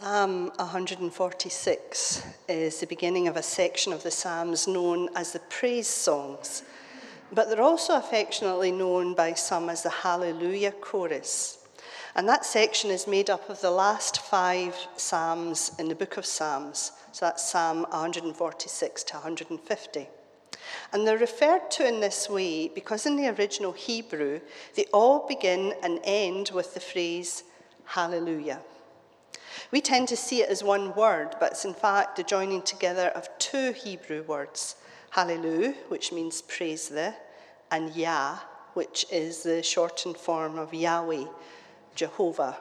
Psalm 146 is the beginning of a section of the Psalms known as the praise songs, but they're also affectionately known by some as the Hallelujah chorus. And that section is made up of the last five Psalms in the book of Psalms. So that's Psalm 146 to 150. And they're referred to in this way because in the original Hebrew, they all begin and end with the phrase Hallelujah. We tend to see it as one word, but it's in fact the joining together of two Hebrew words Hallelu, which means praise the, and Yah, which is the shortened form of Yahweh, Jehovah,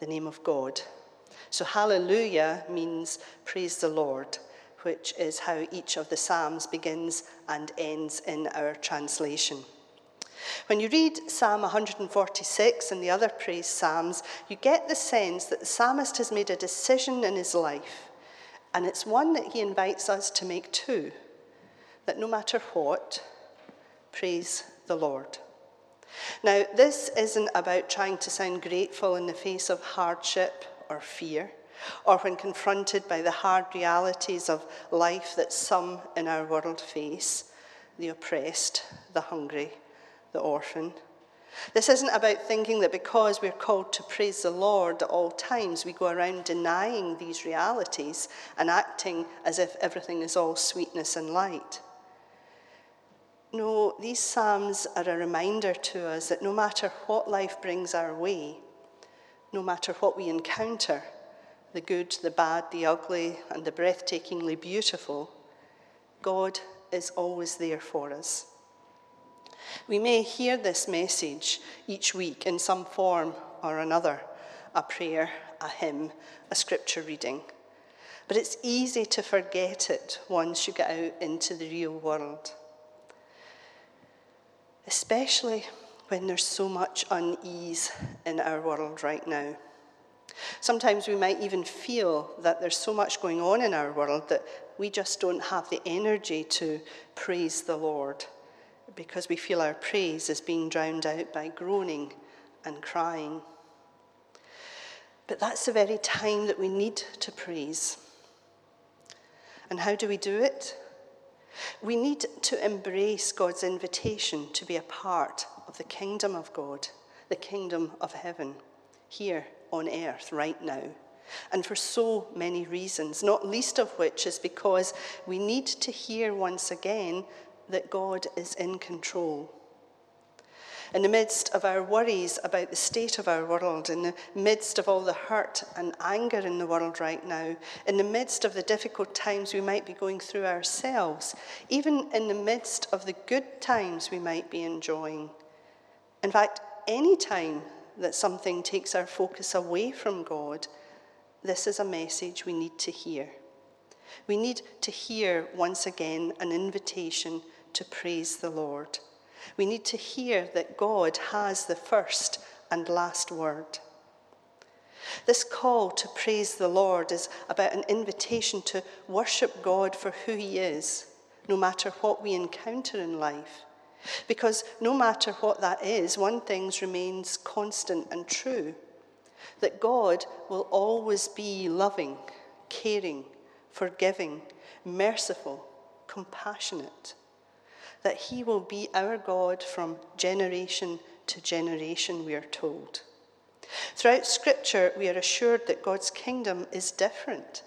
the name of God. So, hallelujah means praise the Lord, which is how each of the Psalms begins and ends in our translation. When you read Psalm 146 and the other praise Psalms, you get the sense that the psalmist has made a decision in his life, and it's one that he invites us to make too that no matter what, praise the Lord. Now, this isn't about trying to sound grateful in the face of hardship or fear, or when confronted by the hard realities of life that some in our world face the oppressed, the hungry, the orphan. This isn't about thinking that because we're called to praise the Lord at all times, we go around denying these realities and acting as if everything is all sweetness and light. No, these Psalms are a reminder to us that no matter what life brings our way, no matter what we encounter, the good, the bad, the ugly, and the breathtakingly beautiful, God is always there for us. We may hear this message each week in some form or another a prayer, a hymn, a scripture reading. But it's easy to forget it once you get out into the real world. Especially when there's so much unease in our world right now. Sometimes we might even feel that there's so much going on in our world that we just don't have the energy to praise the Lord because we feel our praise is being drowned out by groaning and crying. But that's the very time that we need to praise. And how do we do it? We need to embrace God's invitation to be a part of the kingdom of God, the kingdom of heaven, here on earth right now. And for so many reasons, not least of which is because we need to hear once again that God is in control. In the midst of our worries about the state of our world, in the midst of all the hurt and anger in the world right now, in the midst of the difficult times we might be going through ourselves, even in the midst of the good times we might be enjoying. In fact, any time that something takes our focus away from God, this is a message we need to hear. We need to hear once again an invitation to praise the Lord. We need to hear that God has the first and last word. This call to praise the Lord is about an invitation to worship God for who He is, no matter what we encounter in life. Because no matter what that is, one thing remains constant and true that God will always be loving, caring, forgiving, merciful, compassionate that he will be our God from generation to generation, we are told. Throughout Scripture, we are assured that God's kingdom is different.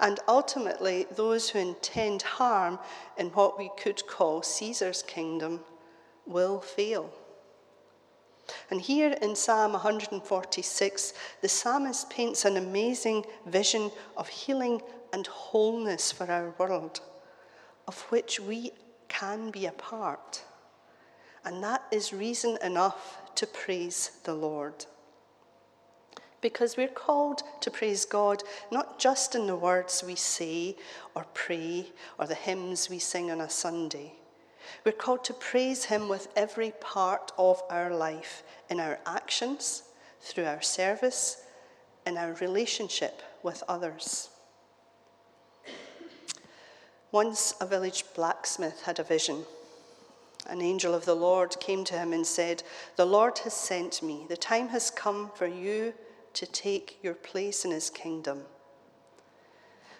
And ultimately, those who intend harm in what we could call Caesar's kingdom will fail. And here in Psalm 146, the psalmist paints an amazing vision of healing and wholeness for our world, of which we can be a part. And that is reason enough to praise the Lord. Because we're called to praise God not just in the words we say or pray or the hymns we sing on a Sunday. We're called to praise Him with every part of our life, in our actions, through our service, in our relationship with others. Once a village blacksmith had a vision. An angel of the Lord came to him and said, The Lord has sent me. The time has come for you to take your place in his kingdom.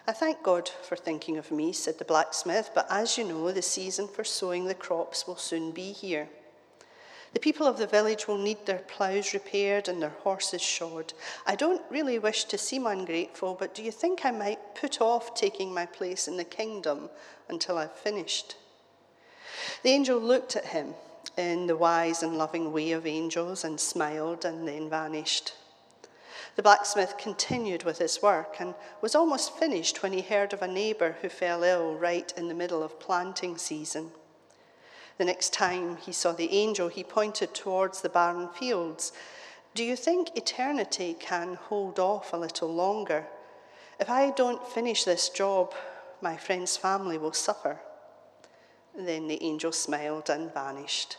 I thank God for thinking of me, said the blacksmith, but as you know, the season for sowing the crops will soon be here. The people of the village will need their ploughs repaired and their horses shod. I don't really wish to seem ungrateful, but do you think I might put off taking my place in the kingdom until I've finished? The angel looked at him in the wise and loving way of angels and smiled and then vanished. The blacksmith continued with his work and was almost finished when he heard of a neighbour who fell ill right in the middle of planting season. The next time he saw the angel, he pointed towards the barren fields. Do you think eternity can hold off a little longer? If I don't finish this job, my friend's family will suffer. Then the angel smiled and vanished.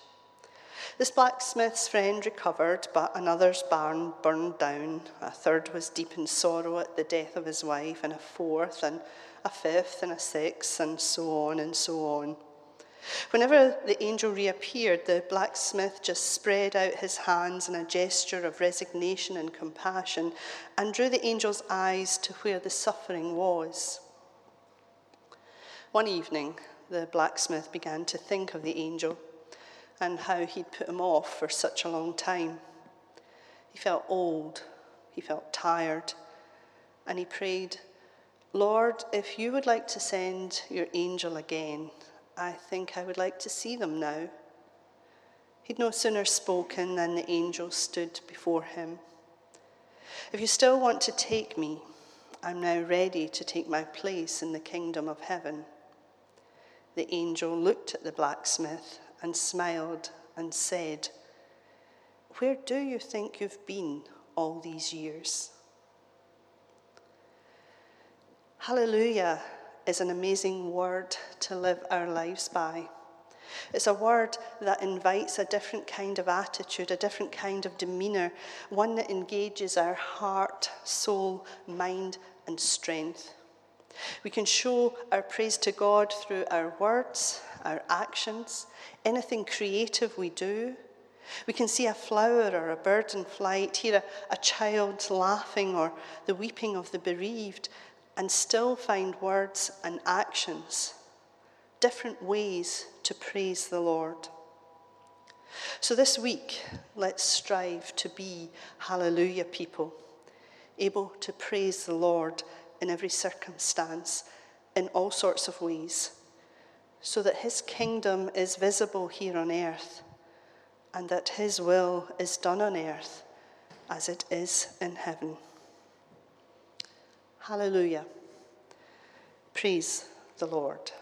This blacksmith's friend recovered, but another's barn burned down. A third was deep in sorrow at the death of his wife, and a fourth, and a fifth, and a sixth, and so on and so on. Whenever the angel reappeared, the blacksmith just spread out his hands in a gesture of resignation and compassion and drew the angel's eyes to where the suffering was. One evening, the blacksmith began to think of the angel and how he'd put him off for such a long time. He felt old, he felt tired, and he prayed, Lord, if you would like to send your angel again, I think I would like to see them now. He'd no sooner spoken than the angel stood before him. If you still want to take me, I'm now ready to take my place in the kingdom of heaven. The angel looked at the blacksmith and smiled and said, Where do you think you've been all these years? Hallelujah is an amazing word to live our lives by. It's a word that invites a different kind of attitude, a different kind of demeanour, one that engages our heart, soul, mind, and strength. We can show our praise to God through our words, our actions, anything creative we do. We can see a flower or a bird in flight, hear a, a child laughing or the weeping of the bereaved, and still find words and actions, different ways to praise the Lord. So this week, let's strive to be hallelujah people, able to praise the Lord in every circumstance, in all sorts of ways, so that his kingdom is visible here on earth and that his will is done on earth as it is in heaven. Hallelujah. Praise the Lord.